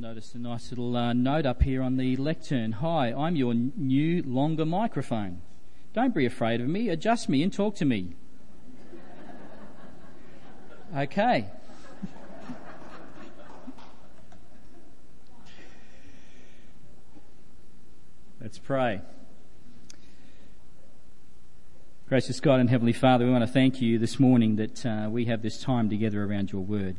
noticed a nice little uh, note up here on the lectern. Hi, I'm your new, longer microphone. Don't be afraid of me. Adjust me and talk to me. Okay. Let's pray. Gracious God and Heavenly Father, we want to thank you this morning that uh, we have this time together around your word.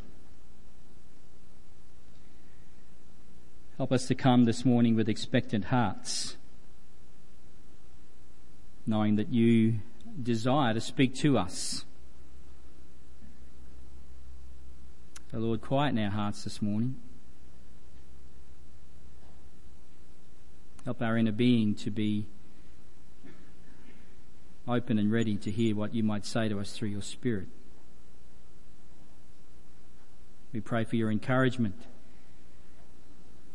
Help us to come this morning with expectant hearts, knowing that you desire to speak to us. So, Lord, quieten our hearts this morning. Help our inner being to be open and ready to hear what you might say to us through your Spirit. We pray for your encouragement.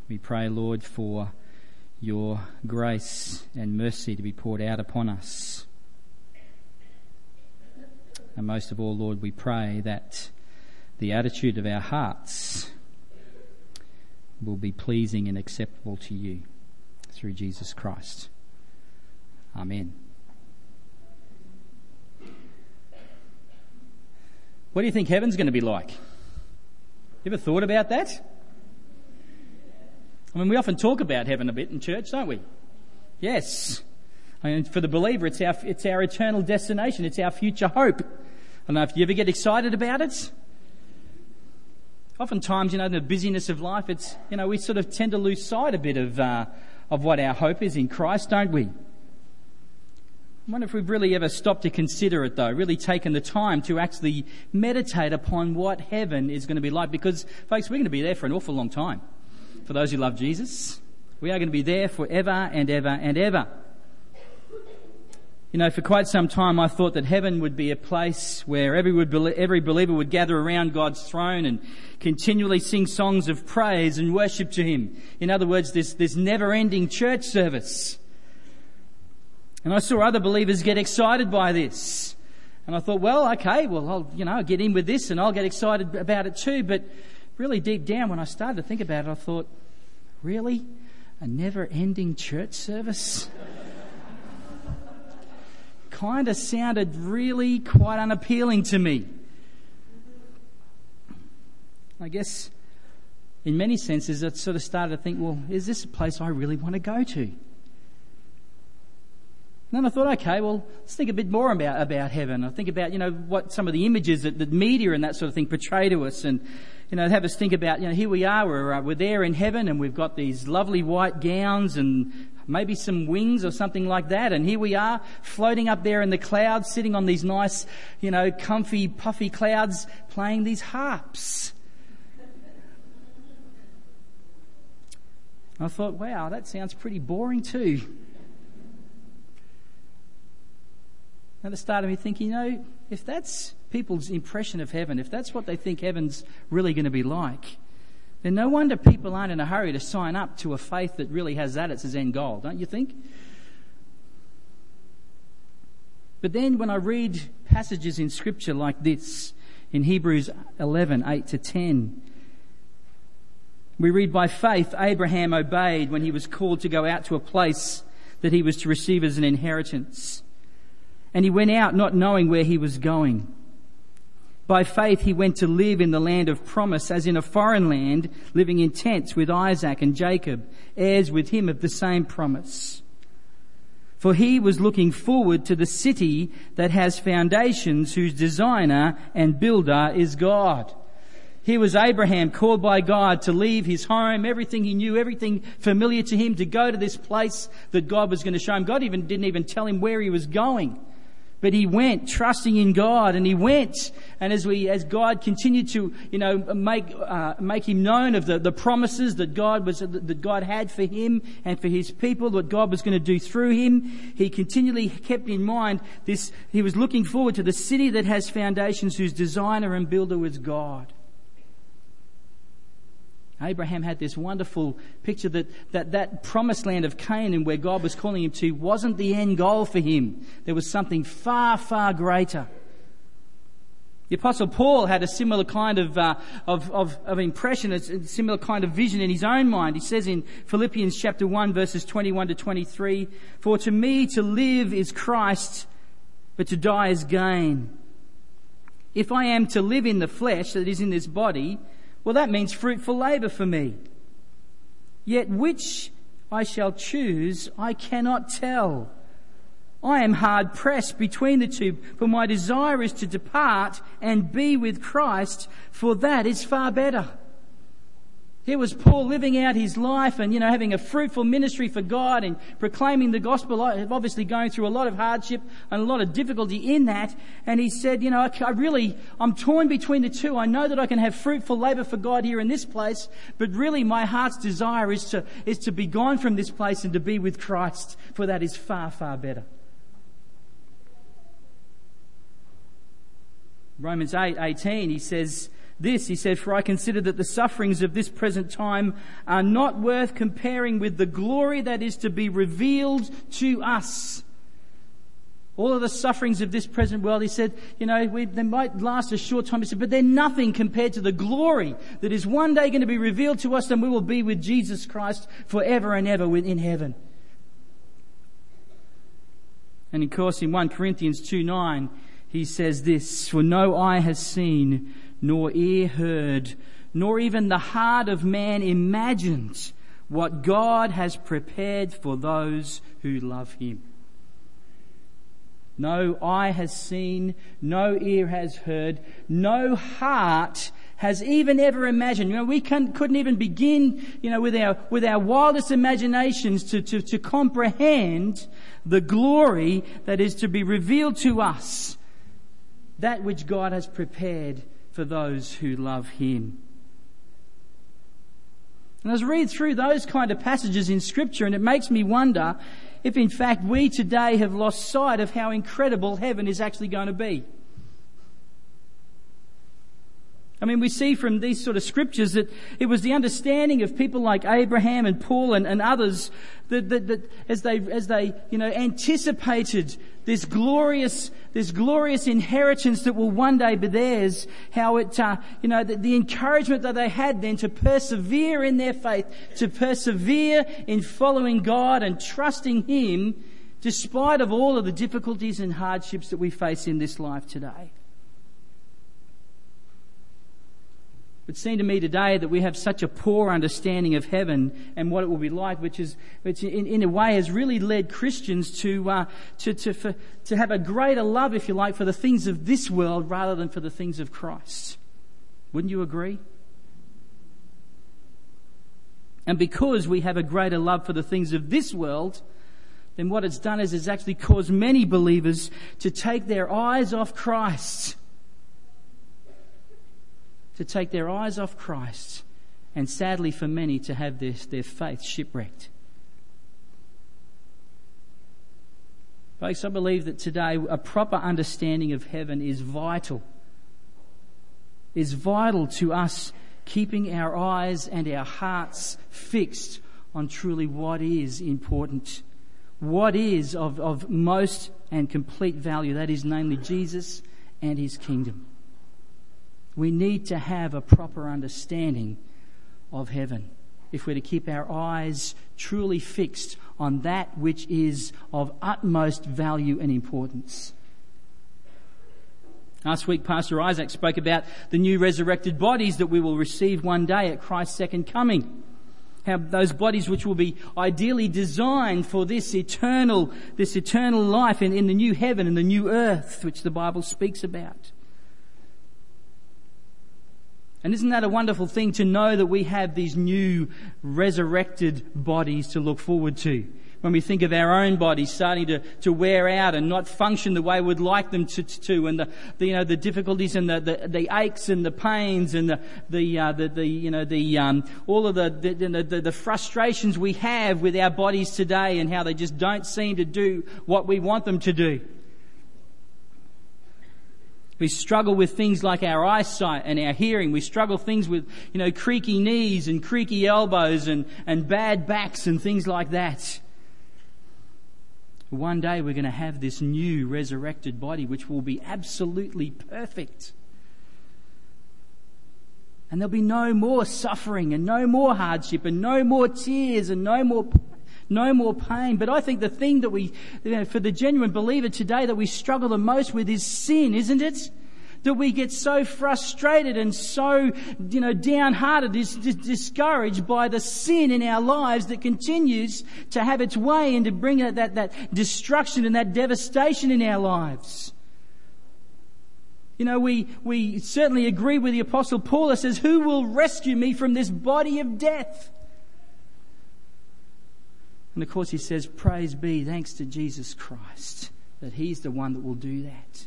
We pray, Lord, for your grace and mercy to be poured out upon us. And most of all, Lord, we pray that the attitude of our hearts will be pleasing and acceptable to you through Jesus Christ. Amen. What do you think heaven's going to be like? You ever thought about that? I mean, we often talk about heaven a bit in church, don't we? Yes. I mean, for the believer, it's our, it's our eternal destination. It's our future hope. I don't know if you ever get excited about it. Oftentimes, you know, in the busyness of life, it's, you know, we sort of tend to lose sight a bit of, uh, of what our hope is in Christ, don't we? I wonder if we've really ever stopped to consider it though, really taken the time to actually meditate upon what heaven is going to be like because, folks, we're going to be there for an awful long time for those who love Jesus. We are going to be there forever and ever and ever. You know, for quite some time I thought that heaven would be a place where every, every believer would gather around God's throne and continually sing songs of praise and worship to Him. In other words, this, this never ending church service. And I saw other believers get excited by this. And I thought, well, okay, well, I'll, you know, get in with this and I'll get excited about it too. But really deep down, when I started to think about it, I thought, really? A never ending church service? kind of sounded really quite unappealing to me. I guess in many senses, I sort of started to think, well, is this a place I really want to go to? And then I thought, okay, well, let's think a bit more about, about heaven. I think about, you know, what some of the images that the media and that sort of thing portray to us and, you know, have us think about, you know, here we are, we're, uh, we're there in heaven and we've got these lovely white gowns and maybe some wings or something like that. And here we are floating up there in the clouds, sitting on these nice, you know, comfy, puffy clouds playing these harps. I thought, wow, that sounds pretty boring too. And it started me thinking, you know, if that's people's impression of heaven, if that's what they think heaven's really going to be like, then no wonder people aren't in a hurry to sign up to a faith that really has that as its end goal, don't you think? But then when I read passages in scripture like this, in Hebrews 11, 8 to 10, we read by faith Abraham obeyed when he was called to go out to a place that he was to receive as an inheritance. And he went out not knowing where he was going. By faith, he went to live in the land of promise as in a foreign land, living in tents with Isaac and Jacob, heirs with him of the same promise. For he was looking forward to the city that has foundations, whose designer and builder is God. Here was Abraham called by God to leave his home, everything he knew, everything familiar to him, to go to this place that God was going to show him. God even didn't even tell him where he was going. But he went trusting in God and he went. And as we, as God continued to, you know, make, uh, make him known of the, the promises that God was, that God had for him and for his people, what God was going to do through him, he continually kept in mind this, he was looking forward to the city that has foundations whose designer and builder was God. Abraham had this wonderful picture that, that that promised land of Canaan where God was calling him to wasn't the end goal for him. There was something far, far greater. The apostle Paul had a similar kind of, uh, of, of, of, impression, a similar kind of vision in his own mind. He says in Philippians chapter 1 verses 21 to 23, For to me to live is Christ, but to die is gain. If I am to live in the flesh that is in this body, well that means fruitful labour for me. Yet which I shall choose, I cannot tell. I am hard pressed between the two, for my desire is to depart and be with Christ, for that is far better. Here was Paul living out his life and, you know, having a fruitful ministry for God and proclaiming the gospel, obviously going through a lot of hardship and a lot of difficulty in that. And he said, you know, I really, I'm torn between the two. I know that I can have fruitful labor for God here in this place, but really my heart's desire is to, is to be gone from this place and to be with Christ, for that is far, far better. Romans 8, 18, he says this, he said, For I consider that the sufferings of this present time are not worth comparing with the glory that is to be revealed to us. All of the sufferings of this present world, he said, you know, we, they might last a short time, he said, but they're nothing compared to the glory that is one day going to be revealed to us and we will be with Jesus Christ forever and ever in heaven. And of course in 1 Corinthians 2 9, he says this, For no eye has seen, nor ear heard, nor even the heart of man imagined what God has prepared for those who love him. No eye has seen, no ear has heard, no heart has even ever imagined. You know, we couldn't even begin, you know, with our, with our wildest imaginations to, to, to comprehend the glory that is to be revealed to us that which God has prepared for those who love Him. And as I read through those kind of passages in Scripture, and it makes me wonder if in fact we today have lost sight of how incredible heaven is actually going to be. I mean, we see from these sort of scriptures that it was the understanding of people like Abraham and Paul and, and others that, that, that, as they, as they, you know, anticipated this glorious, this glorious inheritance that will one day be theirs, how it, uh, you know, the, the encouragement that they had then to persevere in their faith, to persevere in following God and trusting Him despite of all of the difficulties and hardships that we face in this life today. It seemed to me today that we have such a poor understanding of heaven and what it will be like, which is, which in, in a way has really led Christians to, uh, to, to, for, to have a greater love, if you like, for the things of this world rather than for the things of Christ. Wouldn't you agree? And because we have a greater love for the things of this world, then what it's done is it's actually caused many believers to take their eyes off Christ to take their eyes off Christ and sadly for many to have their, their faith shipwrecked. Folks, I believe that today a proper understanding of heaven is vital. Is vital to us keeping our eyes and our hearts fixed on truly what is important. What is of, of most and complete value. That is namely Jesus and His kingdom. We need to have a proper understanding of heaven if we're to keep our eyes truly fixed on that which is of utmost value and importance. Last week, Pastor Isaac spoke about the new resurrected bodies that we will receive one day at Christ's second coming. How those bodies which will be ideally designed for this eternal, this eternal life in, in the new heaven and the new earth, which the Bible speaks about. And isn't that a wonderful thing to know that we have these new resurrected bodies to look forward to? When we think of our own bodies starting to, to wear out and not function the way we'd like them to, to and the, the, you know, the difficulties and the, the, the aches and the pains and the, the, uh, the, the you know, the, um, all of the, the, the, the frustrations we have with our bodies today and how they just don't seem to do what we want them to do. We struggle with things like our eyesight and our hearing. We struggle things with, you know, creaky knees and creaky elbows and, and bad backs and things like that. One day we're going to have this new resurrected body which will be absolutely perfect. And there'll be no more suffering and no more hardship and no more tears and no more, no more pain. But I think the thing that we, you know, for the genuine believer today that we struggle the most with is sin, isn't it? That we get so frustrated and so, you know, downhearted, dis- dis- discouraged by the sin in our lives that continues to have its way and to bring that, that, that destruction and that devastation in our lives. You know, we, we certainly agree with the apostle Paul that says, who will rescue me from this body of death? And of course he says, praise be, thanks to Jesus Christ, that he's the one that will do that.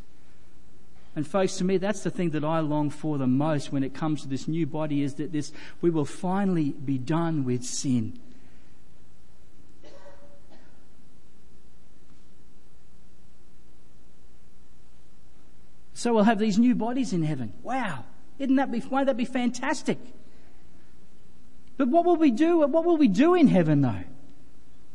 And folks, to me, that's the thing that I long for the most when it comes to this new body is that this, we will finally be done with sin. So we'll have these new bodies in heaven. Wow. Isn't that be, won't that be fantastic? But what will we do? What will we do in heaven though?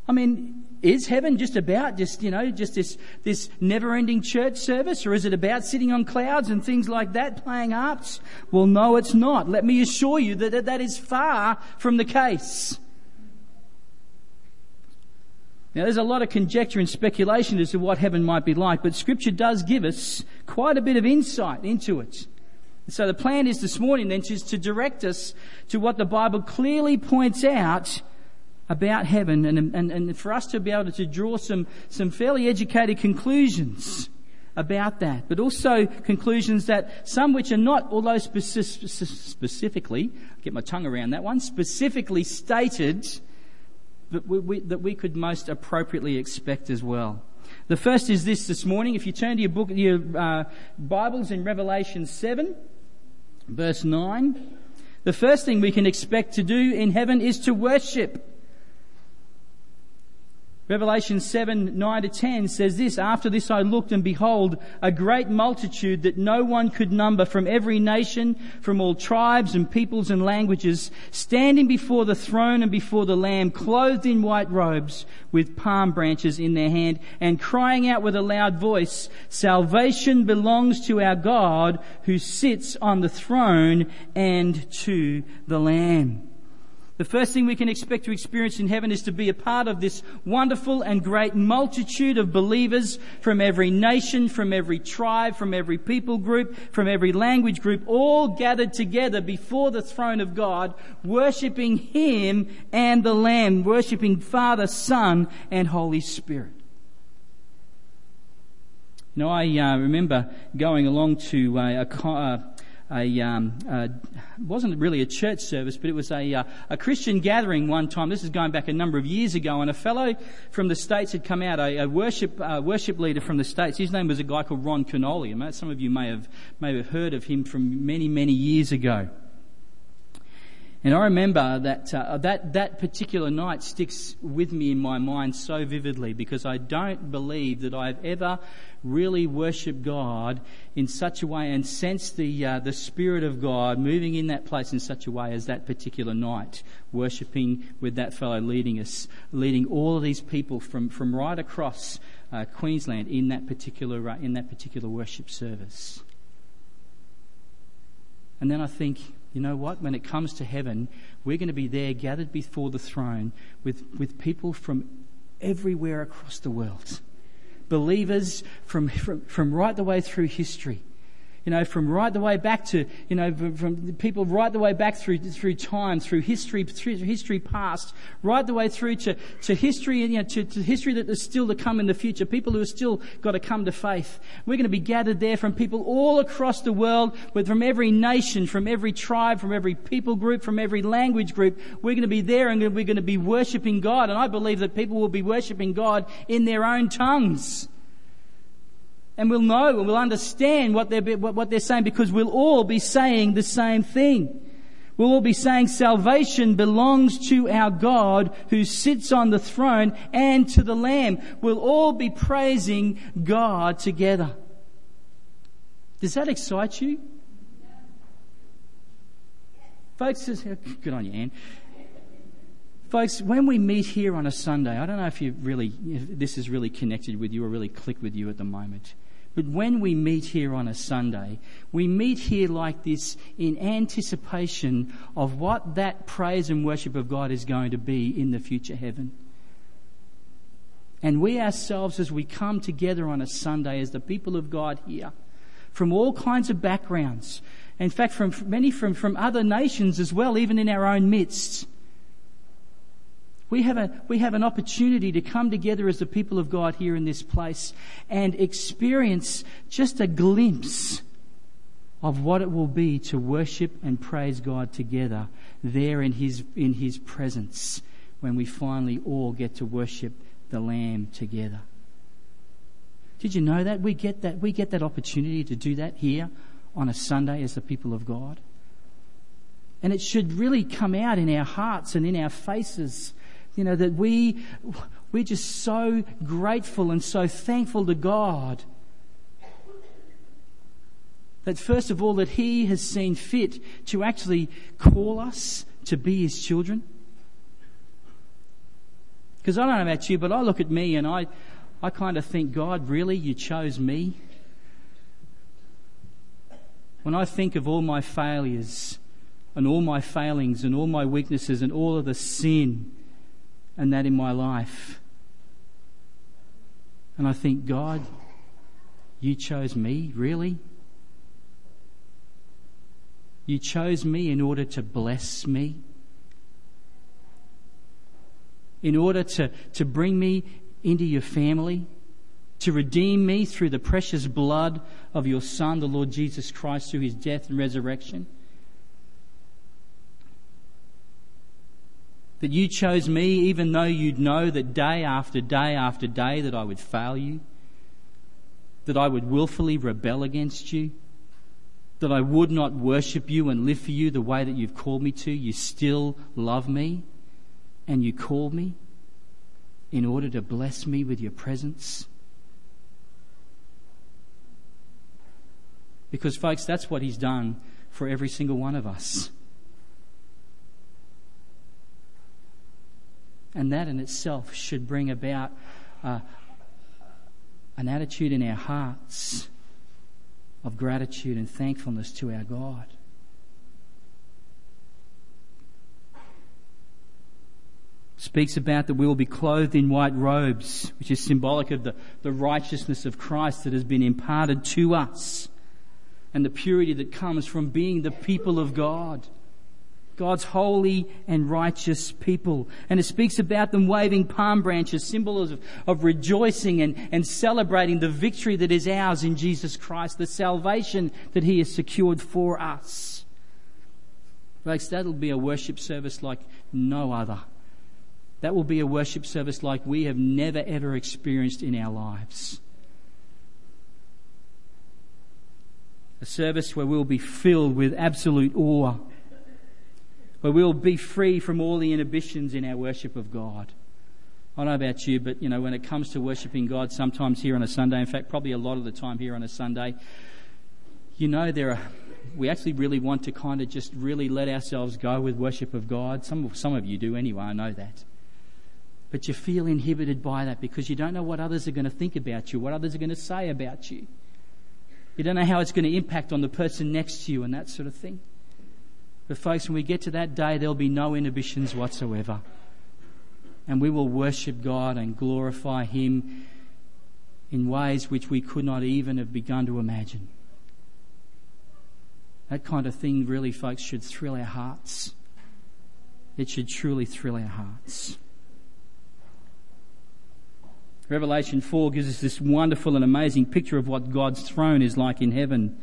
I mean, is heaven just about just, you know, just this, this never ending church service or is it about sitting on clouds and things like that playing harps? Well, no, it's not. Let me assure you that that is far from the case. Now, there's a lot of conjecture and speculation as to what heaven might be like, but Scripture does give us quite a bit of insight into it. So the plan is this morning then is to direct us to what the Bible clearly points out about heaven and, and, and for us to be able to draw some, some fairly educated conclusions about that, but also conclusions that some which are not, although speci- specifically, get my tongue around that one, specifically stated that we, we, that we could most appropriately expect as well. The first is this this morning. If you turn to your book, your uh, Bibles in Revelation 7, verse 9, the first thing we can expect to do in heaven is to worship. Revelation 7, 9 to 10 says this, After this I looked and behold a great multitude that no one could number from every nation, from all tribes and peoples and languages, standing before the throne and before the Lamb, clothed in white robes with palm branches in their hand and crying out with a loud voice, Salvation belongs to our God who sits on the throne and to the Lamb. The first thing we can expect to experience in heaven is to be a part of this wonderful and great multitude of believers from every nation, from every tribe, from every people group, from every language group, all gathered together before the throne of God, worshipping Him and the Lamb, worshipping Father, Son, and Holy Spirit. Know, I uh, remember going along to uh, a, uh, a, um, uh, wasn't really a church service, but it was a, uh, a Christian gathering one time. This is going back a number of years ago, and a fellow from the States had come out, a, a worship, uh, worship leader from the States. His name was a guy called Ron Kenoly. Some of you may have, may have heard of him from many, many years ago. And I remember that, uh, that, that particular night sticks with me in my mind so vividly because I don't believe that I've ever really worshipped God in such a way and sensed the, uh, the Spirit of God moving in that place in such a way as that particular night, worshipping with that fellow leading us, leading all of these people from, from right across uh, Queensland in that particular, uh, in that particular worship service. And then I think, you know what? When it comes to heaven, we're going to be there gathered before the throne with, with people from everywhere across the world. Believers from, from, from right the way through history you know, from right the way back to, you know, from people right the way back through, through time, through history, through history past, right the way through to, to history, you know, to, to history that is still to come in the future, people who are still got to come to faith. We're going to be gathered there from people all across the world, with, from every nation, from every tribe, from every people group, from every language group. We're going to be there and we're going to be worshipping God. And I believe that people will be worshipping God in their own tongues. And we'll know and we'll understand what they're, what they're saying because we'll all be saying the same thing. We'll all be saying salvation belongs to our God who sits on the throne and to the Lamb. We'll all be praising God together. Does that excite you? Folks, good on you, Anne. Folks, when we meet here on a Sunday, I don't know if you really, if this is really connected with you or really clicked with you at the moment. But when we meet here on a Sunday, we meet here like this in anticipation of what that praise and worship of God is going to be in the future heaven. And we ourselves, as we come together on a Sunday as the people of God here, from all kinds of backgrounds, in fact, from many from, from other nations as well, even in our own midst, we have, a, we have an opportunity to come together as the people of God here in this place and experience just a glimpse of what it will be to worship and praise God together there in His, in His presence when we finally all get to worship the Lamb together. Did you know that? We get that, we get that opportunity to do that here on a Sunday as the people of God. And it should really come out in our hearts and in our faces you know, that we, we're just so grateful and so thankful to God that first of all, that He has seen fit to actually call us to be His children. Because I don't know about you, but I look at me and I, I kind of think, God, really, you chose me? When I think of all my failures and all my failings and all my weaknesses and all of the sin and that in my life. And I think, God, you chose me, really? You chose me in order to bless me, in order to, to bring me into your family, to redeem me through the precious blood of your Son, the Lord Jesus Christ, through his death and resurrection. That you chose me even though you'd know that day after day after day that I would fail you, that I would willfully rebel against you, that I would not worship you and live for you the way that you've called me to. You still love me and you called me in order to bless me with your presence. Because, folks, that's what He's done for every single one of us. And that in itself should bring about uh, an attitude in our hearts of gratitude and thankfulness to our God. Speaks about that we will be clothed in white robes, which is symbolic of the, the righteousness of Christ that has been imparted to us and the purity that comes from being the people of God. God's holy and righteous people. And it speaks about them waving palm branches, symbols of, of rejoicing and, and celebrating the victory that is ours in Jesus Christ, the salvation that He has secured for us. Folks, that'll be a worship service like no other. That will be a worship service like we have never ever experienced in our lives. A service where we'll be filled with absolute awe where we'll be free from all the inhibitions in our worship of God. I don't know about you, but you know, when it comes to worshiping God, sometimes here on a Sunday, in fact, probably a lot of the time here on a Sunday, you know, there are, we actually really want to kind of just really let ourselves go with worship of God. Some, some of you do anyway, I know that. But you feel inhibited by that because you don't know what others are going to think about you, what others are going to say about you. You don't know how it's going to impact on the person next to you and that sort of thing. But, folks, when we get to that day, there'll be no inhibitions whatsoever. And we will worship God and glorify Him in ways which we could not even have begun to imagine. That kind of thing, really, folks, should thrill our hearts. It should truly thrill our hearts. Revelation 4 gives us this wonderful and amazing picture of what God's throne is like in heaven.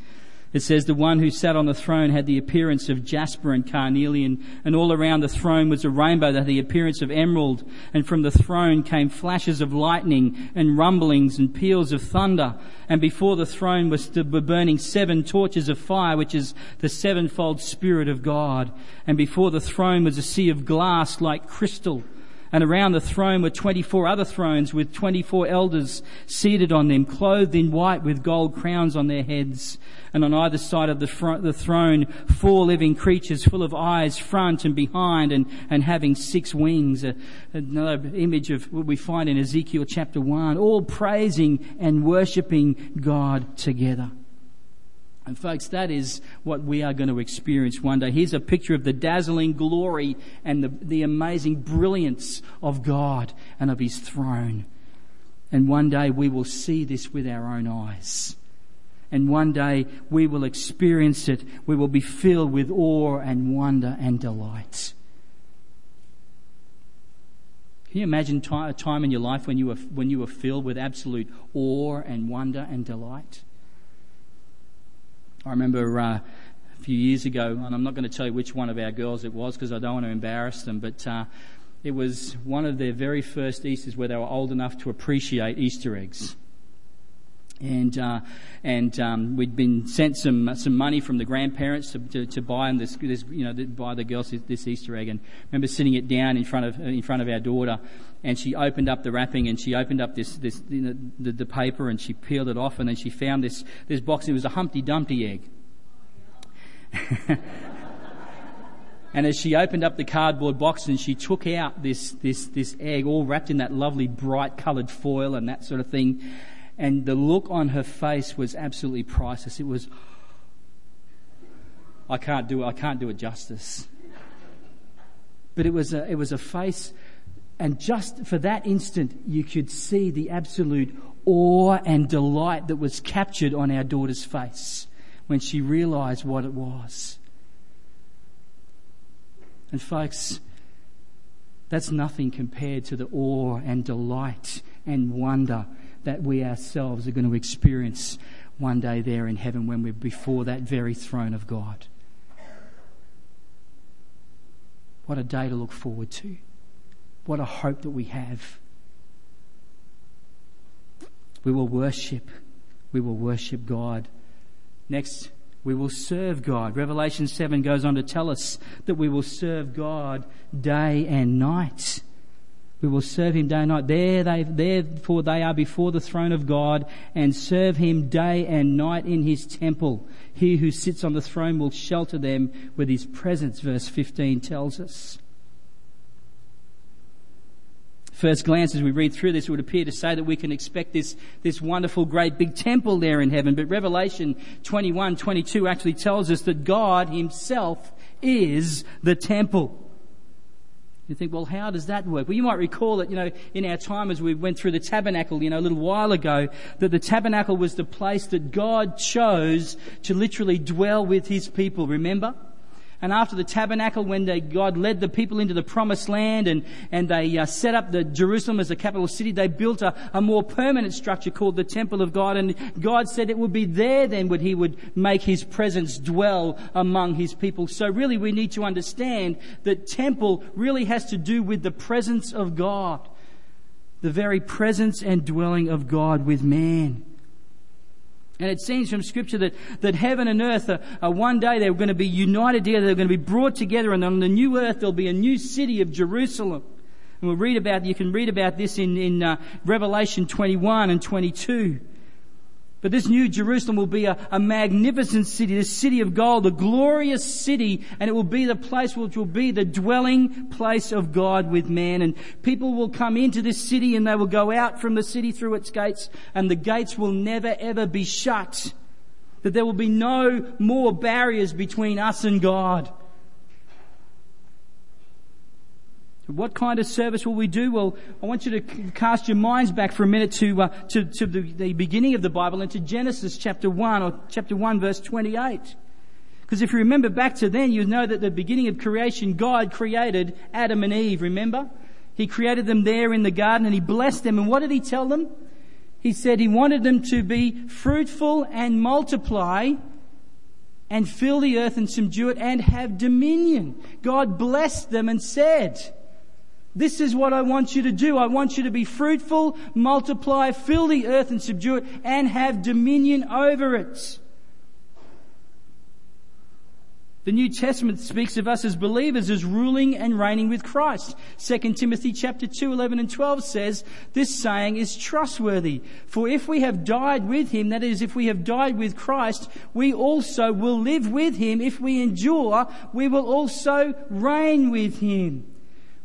It says, The one who sat on the throne had the appearance of jasper and carnelian, and all around the throne was a rainbow that had the appearance of emerald, and from the throne came flashes of lightning, and rumblings, and peals of thunder. And before the throne was burning seven torches of fire, which is the sevenfold Spirit of God. And before the throne was a sea of glass like crystal And around the throne were 24 other thrones with 24 elders seated on them, clothed in white with gold crowns on their heads. And on either side of the, front, the throne, four living creatures full of eyes front and behind and, and having six wings. another image of what we find in Ezekiel chapter 1, all praising and worshipping God together. And folks, that is what we are going to experience one day. Here's a picture of the dazzling glory and the, the amazing brilliance of God and of His throne. And one day we will see this with our own eyes. And one day we will experience it. We will be filled with awe and wonder and delight. Can you imagine a time in your life when you were, when you were filled with absolute awe and wonder and delight? I remember uh, a few years ago, and I'm not going to tell you which one of our girls it was because I don't want to embarrass them, but uh, it was one of their very first Easters where they were old enough to appreciate Easter eggs. And uh, and um, we'd been sent some some money from the grandparents to, to, to buy them this, this you know buy the girls this, Easter egg. And I remember sitting it down in front of in front of our daughter, and she opened up the wrapping and she opened up this this you know, the, the paper and she peeled it off and then she found this this box. It was a Humpty Dumpty egg. And as she opened up the cardboard box and she took out this, this, this egg all wrapped in that lovely bright coloured foil and that sort of thing, and the look on her face was absolutely priceless. It was, I can't do it, I can't do it justice. But it was a, it was a face, and just for that instant, you could see the absolute awe and delight that was captured on our daughter's face when she realized what it was. And folks, that's nothing compared to the awe and delight and wonder that we ourselves are going to experience one day there in heaven when we're before that very throne of God. What a day to look forward to. What a hope that we have. We will worship. We will worship God. Next, we will serve God. Revelation 7 goes on to tell us that we will serve God day and night. We will serve him day and night. There they, therefore they are before the throne of God and serve him day and night in his temple. He who sits on the throne will shelter them with his presence, verse 15 tells us. First glance, as we read through this, it would appear to say that we can expect this, this wonderful, great big temple there in heaven. But Revelation 21, 22 actually tells us that God himself is the temple. You think, well, how does that work? Well, you might recall that, you know, in our time as we went through the tabernacle, you know, a little while ago, that the tabernacle was the place that God chose to literally dwell with his people. Remember? And after the tabernacle, when they, God led the people into the promised land and, and they uh, set up the Jerusalem as the capital city, they built a, a more permanent structure called the temple of God. And God said it would be there then when he would make his presence dwell among his people. So really we need to understand that temple really has to do with the presence of God. The very presence and dwelling of God with man. And it seems from Scripture that, that heaven and earth are, are one day they're going to be united together, they're going to be brought together, and on the new earth there'll be a new city of Jerusalem. And we'll read about, you can read about this in, in uh, Revelation 21 and 22. But this new Jerusalem will be a, a magnificent city, the city of gold, a glorious city, and it will be the place which will be the dwelling place of God with man. And people will come into this city and they will go out from the city through its gates, and the gates will never ever be shut. That there will be no more barriers between us and God. What kind of service will we do? Well, I want you to cast your minds back for a minute to, uh, to, to the, the, beginning of the Bible into Genesis chapter 1 or chapter 1 verse 28. Because if you remember back to then, you know that the beginning of creation, God created Adam and Eve, remember? He created them there in the garden and He blessed them. And what did He tell them? He said He wanted them to be fruitful and multiply and fill the earth and subdue it and have dominion. God blessed them and said, this is what I want you to do. I want you to be fruitful, multiply, fill the earth and subdue it, and have dominion over it. The New Testament speaks of us as believers as ruling and reigning with Christ. 2 Timothy chapter 2, 11 and 12 says, this saying is trustworthy. For if we have died with him, that is, if we have died with Christ, we also will live with him. If we endure, we will also reign with him.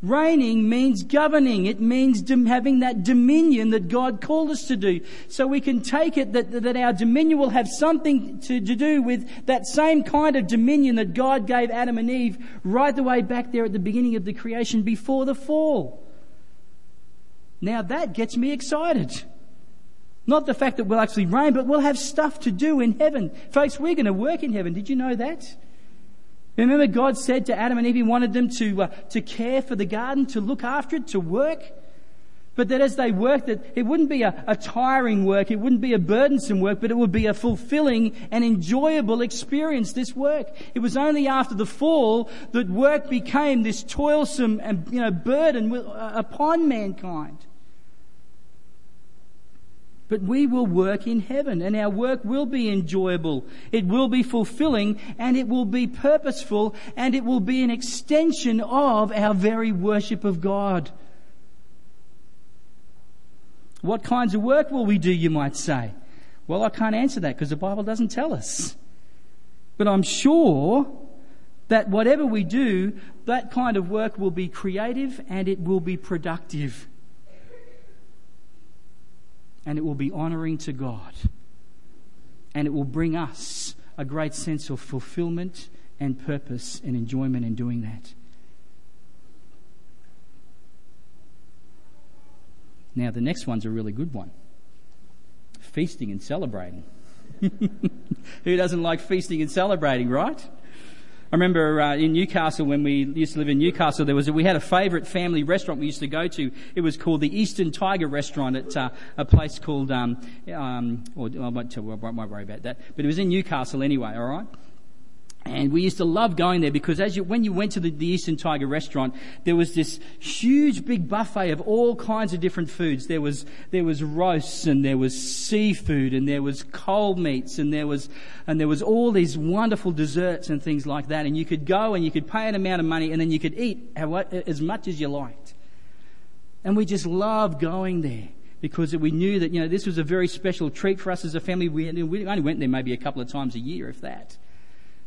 Reigning means governing. It means having that dominion that God called us to do. So we can take it that, that our dominion will have something to, to do with that same kind of dominion that God gave Adam and Eve right the way back there at the beginning of the creation before the fall. Now that gets me excited. Not the fact that we'll actually reign, but we'll have stuff to do in heaven. Folks, we're going to work in heaven. Did you know that? Remember, God said to Adam and Eve, He wanted them to, uh, to care for the garden, to look after it, to work. But that as they worked, that it wouldn't be a, a tiring work, it wouldn't be a burdensome work, but it would be a fulfilling and enjoyable experience, this work. It was only after the fall that work became this toilsome and, you know, burden uh, upon mankind. But we will work in heaven and our work will be enjoyable. It will be fulfilling and it will be purposeful and it will be an extension of our very worship of God. What kinds of work will we do, you might say? Well, I can't answer that because the Bible doesn't tell us. But I'm sure that whatever we do, that kind of work will be creative and it will be productive and it will be honoring to God. And it will bring us a great sense of fulfillment and purpose and enjoyment in doing that. Now, the next one's a really good one feasting and celebrating. Who doesn't like feasting and celebrating, right? I remember uh, in Newcastle when we used to live in Newcastle, there was a, we had a favourite family restaurant we used to go to. It was called the Eastern Tiger Restaurant at uh, a place called, um, um, or I won't, tell, I won't worry about that, but it was in Newcastle anyway. All right. And we used to love going there because as you, when you went to the, the, Eastern Tiger restaurant, there was this huge big buffet of all kinds of different foods. There was, there was roasts and there was seafood and there was cold meats and there was, and there was all these wonderful desserts and things like that. And you could go and you could pay an amount of money and then you could eat as much as you liked. And we just loved going there because we knew that, you know, this was a very special treat for us as a family. We, we only went there maybe a couple of times a year, if that.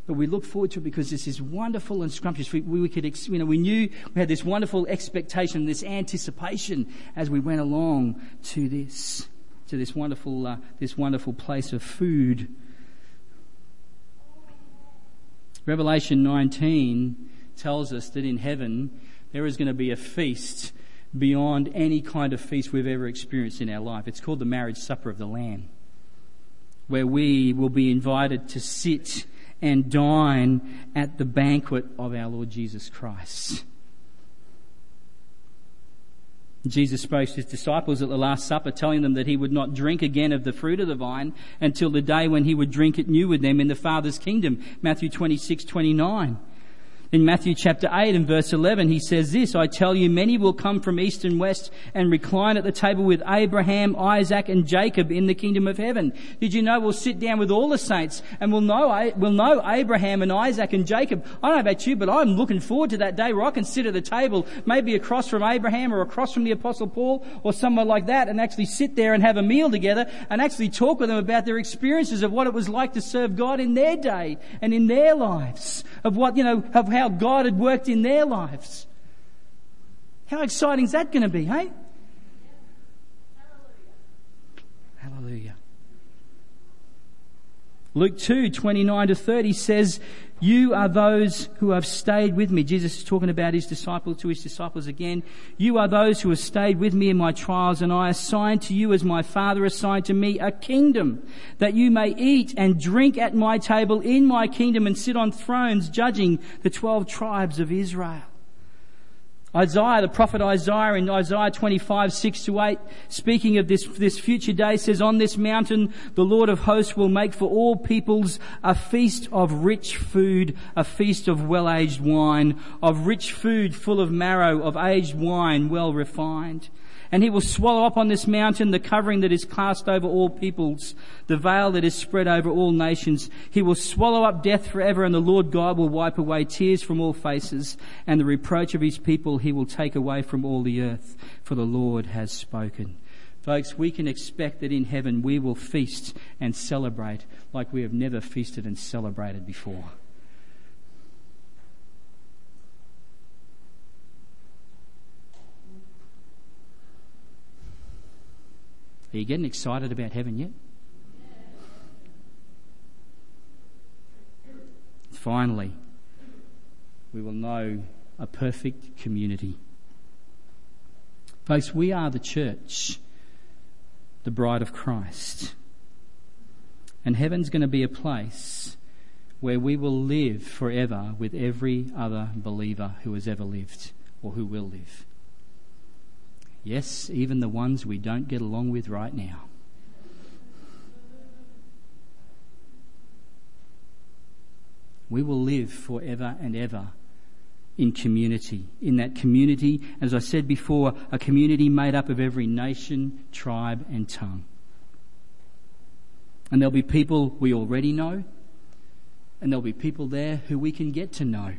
But we look forward to it because this is wonderful and scrumptious. We, we could, you know, we knew we had this wonderful expectation, this anticipation as we went along to this, to this wonderful, uh, this wonderful place of food. Revelation 19 tells us that in heaven there is going to be a feast beyond any kind of feast we've ever experienced in our life. It's called the marriage supper of the Lamb, where we will be invited to sit and dine at the banquet of our Lord Jesus Christ. Jesus spoke to his disciples at the Last Supper, telling them that he would not drink again of the fruit of the vine until the day when he would drink it new with them in the Father's kingdom. Matthew 26, 29. In Matthew chapter 8 and verse 11, he says this, I tell you, many will come from east and west and recline at the table with Abraham, Isaac, and Jacob in the kingdom of heaven. Did you know we'll sit down with all the saints and we'll know, we'll know Abraham and Isaac and Jacob? I don't know about you, but I'm looking forward to that day where I can sit at the table, maybe across from Abraham or across from the apostle Paul or somewhere like that and actually sit there and have a meal together and actually talk with them about their experiences of what it was like to serve God in their day and in their lives, of what, you know, of how God had worked in their lives. How exciting is that going to be, hey? Hallelujah. Luke 2, 29 to 30 says, You are those who have stayed with me. Jesus is talking about his disciples to his disciples again. You are those who have stayed with me in my trials, and I assign to you as my Father assigned to me a kingdom, that you may eat and drink at my table in my kingdom and sit on thrones judging the twelve tribes of Israel. Isaiah, the prophet Isaiah in Isaiah 25, 6 to 8, speaking of this, this future day says, on this mountain, the Lord of hosts will make for all peoples a feast of rich food, a feast of well-aged wine, of rich food full of marrow, of aged wine well refined. And he will swallow up on this mountain the covering that is cast over all peoples, the veil that is spread over all nations. He will swallow up death forever and the Lord God will wipe away tears from all faces and the reproach of his people he will take away from all the earth, for the Lord has spoken. Folks, we can expect that in heaven we will feast and celebrate like we have never feasted and celebrated before. Are you getting excited about heaven yet? Finally, we will know a perfect community. Folks, we are the church, the bride of Christ. And heaven's going to be a place where we will live forever with every other believer who has ever lived or who will live. Yes, even the ones we don't get along with right now. We will live forever and ever in community. In that community, as I said before, a community made up of every nation, tribe, and tongue. And there'll be people we already know, and there'll be people there who we can get to know.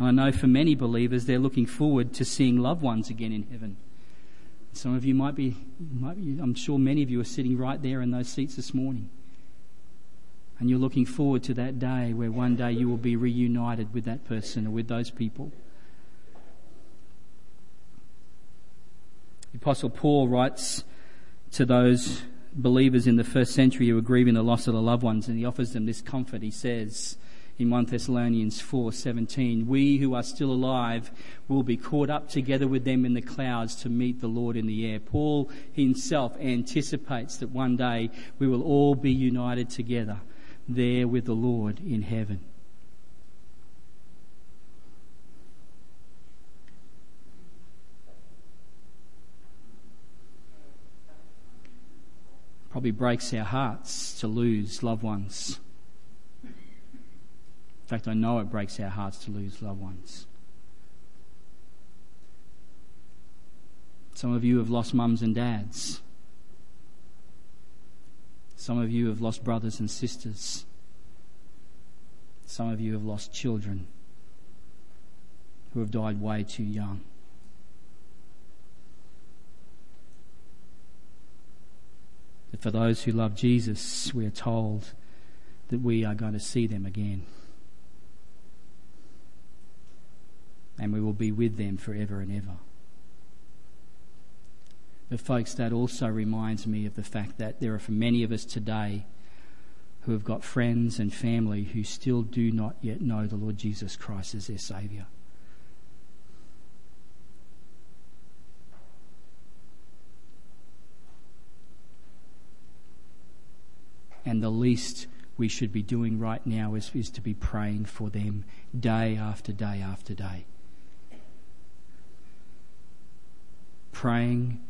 I know for many believers, they're looking forward to seeing loved ones again in heaven. Some of you might be, might be, I'm sure many of you are sitting right there in those seats this morning. And you're looking forward to that day where one day you will be reunited with that person or with those people. The Apostle Paul writes to those believers in the first century who were grieving the loss of their loved ones, and he offers them this comfort. He says, in 1 Thessalonians 4:17 we who are still alive will be caught up together with them in the clouds to meet the Lord in the air. Paul himself anticipates that one day we will all be united together there with the Lord in heaven. Probably breaks our hearts to lose loved ones in fact, I know it breaks our hearts to lose loved ones. Some of you have lost mums and dads. Some of you have lost brothers and sisters. Some of you have lost children who have died way too young. But for those who love Jesus, we are told that we are going to see them again. And we will be with them forever and ever. But, folks, that also reminds me of the fact that there are for many of us today who have got friends and family who still do not yet know the Lord Jesus Christ as their Saviour. And the least we should be doing right now is, is to be praying for them day after day after day. Praying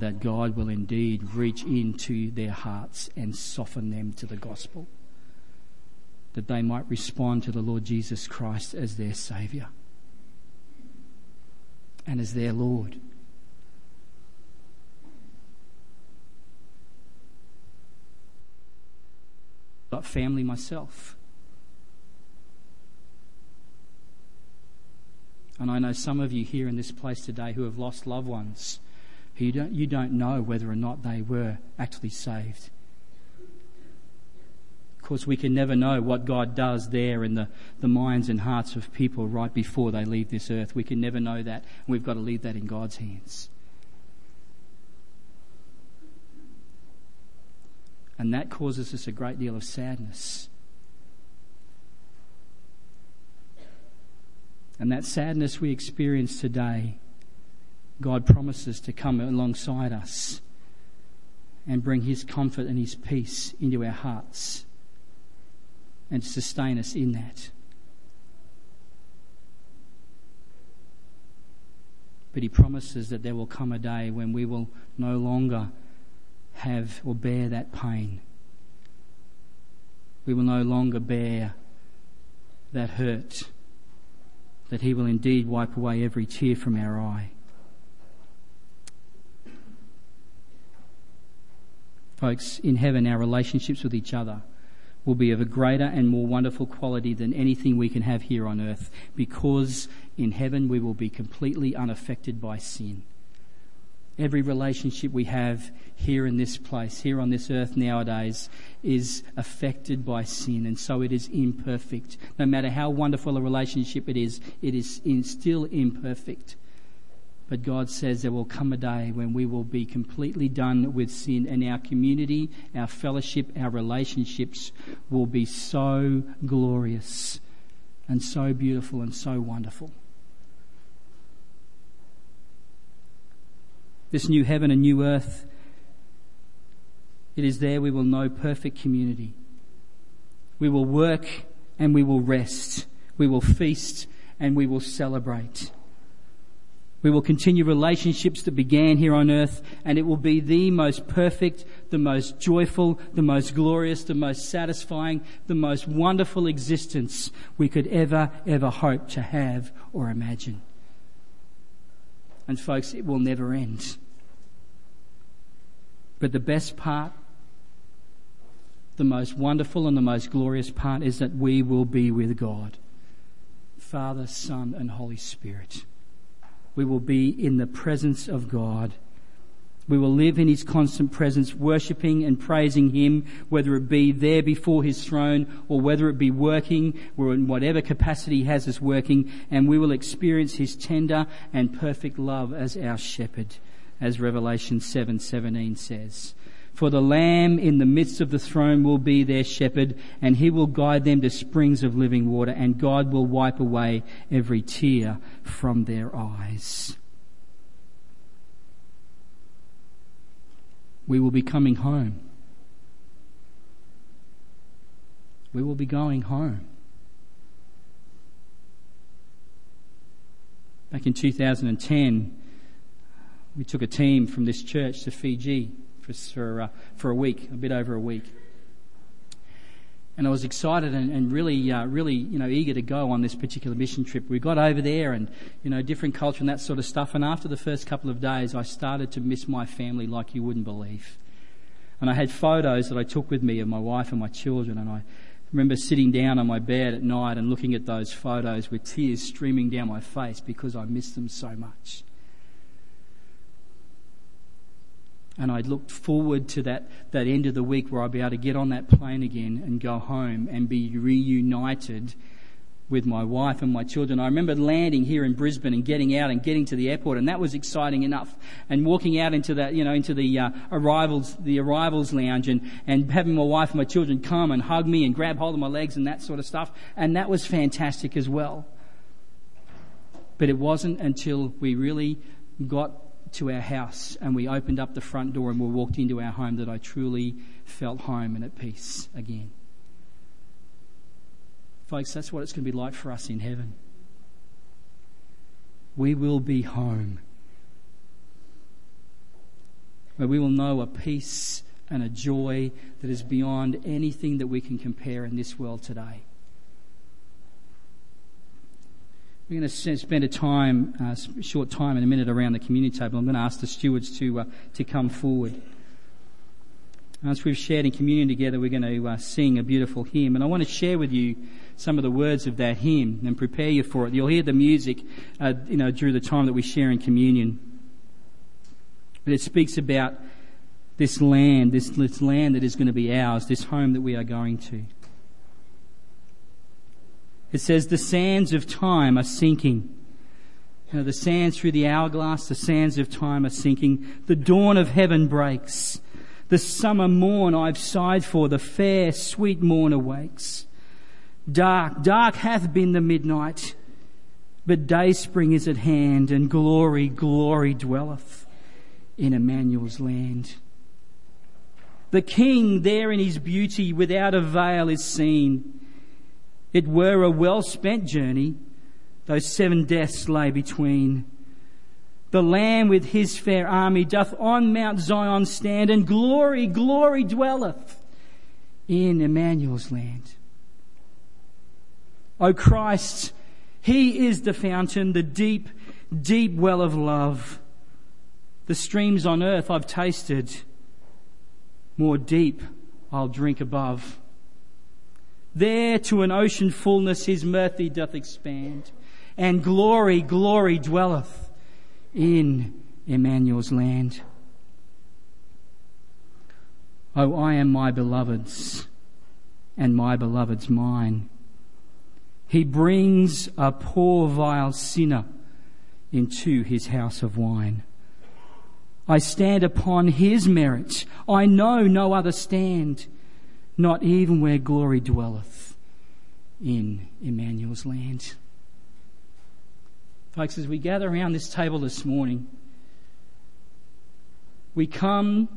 that God will indeed reach into their hearts and soften them to the gospel, that they might respond to the Lord Jesus Christ as their Saviour and as their Lord. But family myself. And I know some of you here in this place today who have lost loved ones who you don't, you don't know whether or not they were actually saved. Of course, we can never know what God does there in the, the minds and hearts of people right before they leave this earth. We can never know that. And we've got to leave that in God's hands. And that causes us a great deal of sadness. And that sadness we experience today, God promises to come alongside us and bring His comfort and His peace into our hearts and sustain us in that. But He promises that there will come a day when we will no longer have or bear that pain. We will no longer bear that hurt that He will indeed wipe away every tear from our eye. Folks, in heaven, our relationships with each other will be of a greater and more wonderful quality than anything we can have here on earth because in heaven we will be completely unaffected by sin. Every relationship we have here in this place, here on this earth nowadays, is affected by sin, and so it is imperfect. No matter how wonderful a relationship it is, it is still imperfect. But God says there will come a day when we will be completely done with sin and our community, our fellowship, our relationships will be so glorious and so beautiful and so wonderful. This new heaven and new earth, it is there we will know perfect community. We will work and we will rest. We will feast and we will celebrate. We will continue relationships that began here on earth, and it will be the most perfect, the most joyful, the most glorious, the most satisfying, the most wonderful existence we could ever, ever hope to have or imagine. And folks, it will never end. But the best part, the most wonderful and the most glorious part is that we will be with God. Father, Son, and Holy Spirit we will be in the presence of God. We will live in His constant presence, worshipping and praising Him, whether it be there before His throne or whether it be working or in whatever capacity He has us working, and we will experience His tender and perfect love as our shepherd, as Revelation 7:17 says. For the Lamb in the midst of the throne will be their shepherd, and he will guide them to springs of living water, and God will wipe away every tear from their eyes. We will be coming home. We will be going home. Back in 2010, we took a team from this church to Fiji for, for, uh, for a week, a bit over a week. And I was excited and, and really, uh, really, you know, eager to go on this particular mission trip. We got over there and, you know, different culture and that sort of stuff. And after the first couple of days, I started to miss my family like you wouldn't believe. And I had photos that I took with me of my wife and my children. And I remember sitting down on my bed at night and looking at those photos with tears streaming down my face because I missed them so much. And I looked forward to that, that end of the week where I'd be able to get on that plane again and go home and be reunited with my wife and my children. I remember landing here in Brisbane and getting out and getting to the airport, and that was exciting enough. And walking out into that, you know, into the uh, arrivals, the arrivals lounge, and and having my wife and my children come and hug me and grab hold of my legs and that sort of stuff, and that was fantastic as well. But it wasn't until we really got to our house and we opened up the front door and we walked into our home that I truly felt home and at peace again. Folks, that's what it's going to be like for us in heaven. We will be home. Where we will know a peace and a joy that is beyond anything that we can compare in this world today. We're going to spend a time, uh, short time in a minute around the community table. I'm going to ask the stewards to, uh, to come forward. As we've shared in communion together, we're going to uh, sing a beautiful hymn. And I want to share with you some of the words of that hymn and prepare you for it. You'll hear the music, uh, you know, during the time that we share in communion. But it speaks about this land, this, this land that is going to be ours, this home that we are going to. It says, The sands of time are sinking. You know, the sands through the hourglass, the sands of time are sinking. The dawn of heaven breaks. The summer morn I've sighed for, the fair, sweet morn awakes. Dark, dark hath been the midnight, but day spring is at hand, and glory, glory dwelleth in Emmanuel's land. The King there in his beauty without a veil is seen. It were a well spent journey, those seven deaths lay between. The Lamb with his fair army doth on Mount Zion stand, and glory, glory dwelleth in Emmanuel's land. O Christ, He is the fountain, the deep, deep well of love. The streams on earth I've tasted, more deep I'll drink above. There to an ocean fullness his mercy doth expand, and glory, glory dwelleth in Emmanuel's land. Oh, I am my beloved's, and my beloved's mine. He brings a poor vile sinner into his house of wine. I stand upon his merits. I know no other stand, not even where glory dwelleth in Emmanuel's land. Folks, as we gather around this table this morning, we come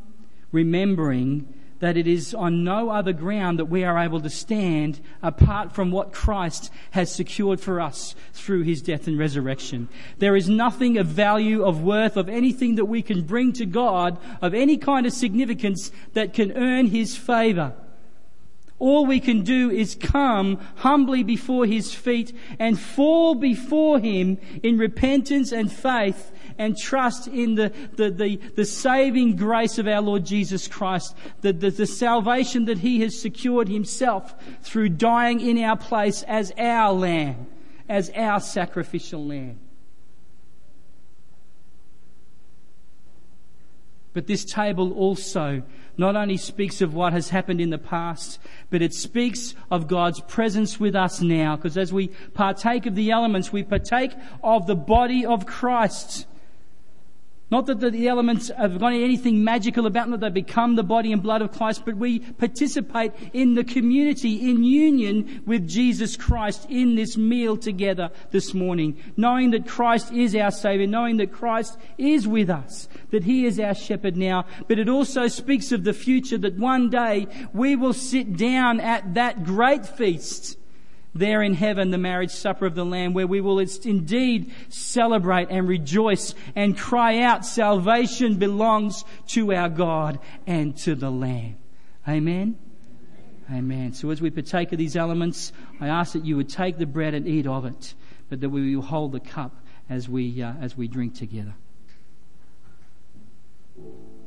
remembering that it is on no other ground that we are able to stand apart from what Christ has secured for us through his death and resurrection. There is nothing of value, of worth, of anything that we can bring to God, of any kind of significance that can earn his favor. All we can do is come humbly before his feet and fall before him in repentance and faith and trust in the, the, the, the saving grace of our Lord Jesus Christ, the, the, the salvation that He has secured Himself through dying in our place as our lamb, as our sacrificial lamb. But this table also not only speaks of what has happened in the past, but it speaks of God's presence with us now. Because as we partake of the elements, we partake of the body of Christ. Not that the elements have got anything magical about them, that they become the body and blood of Christ, but we participate in the community, in union with Jesus Christ in this meal together this morning, knowing that Christ is our Savior, knowing that Christ is with us, that He is our shepherd now, but it also speaks of the future that one day we will sit down at that great feast there in heaven, the marriage supper of the Lamb, where we will indeed celebrate and rejoice and cry out, salvation belongs to our God and to the Lamb. Amen? Amen. So as we partake of these elements, I ask that you would take the bread and eat of it, but that we will hold the cup as we, uh, as we drink together.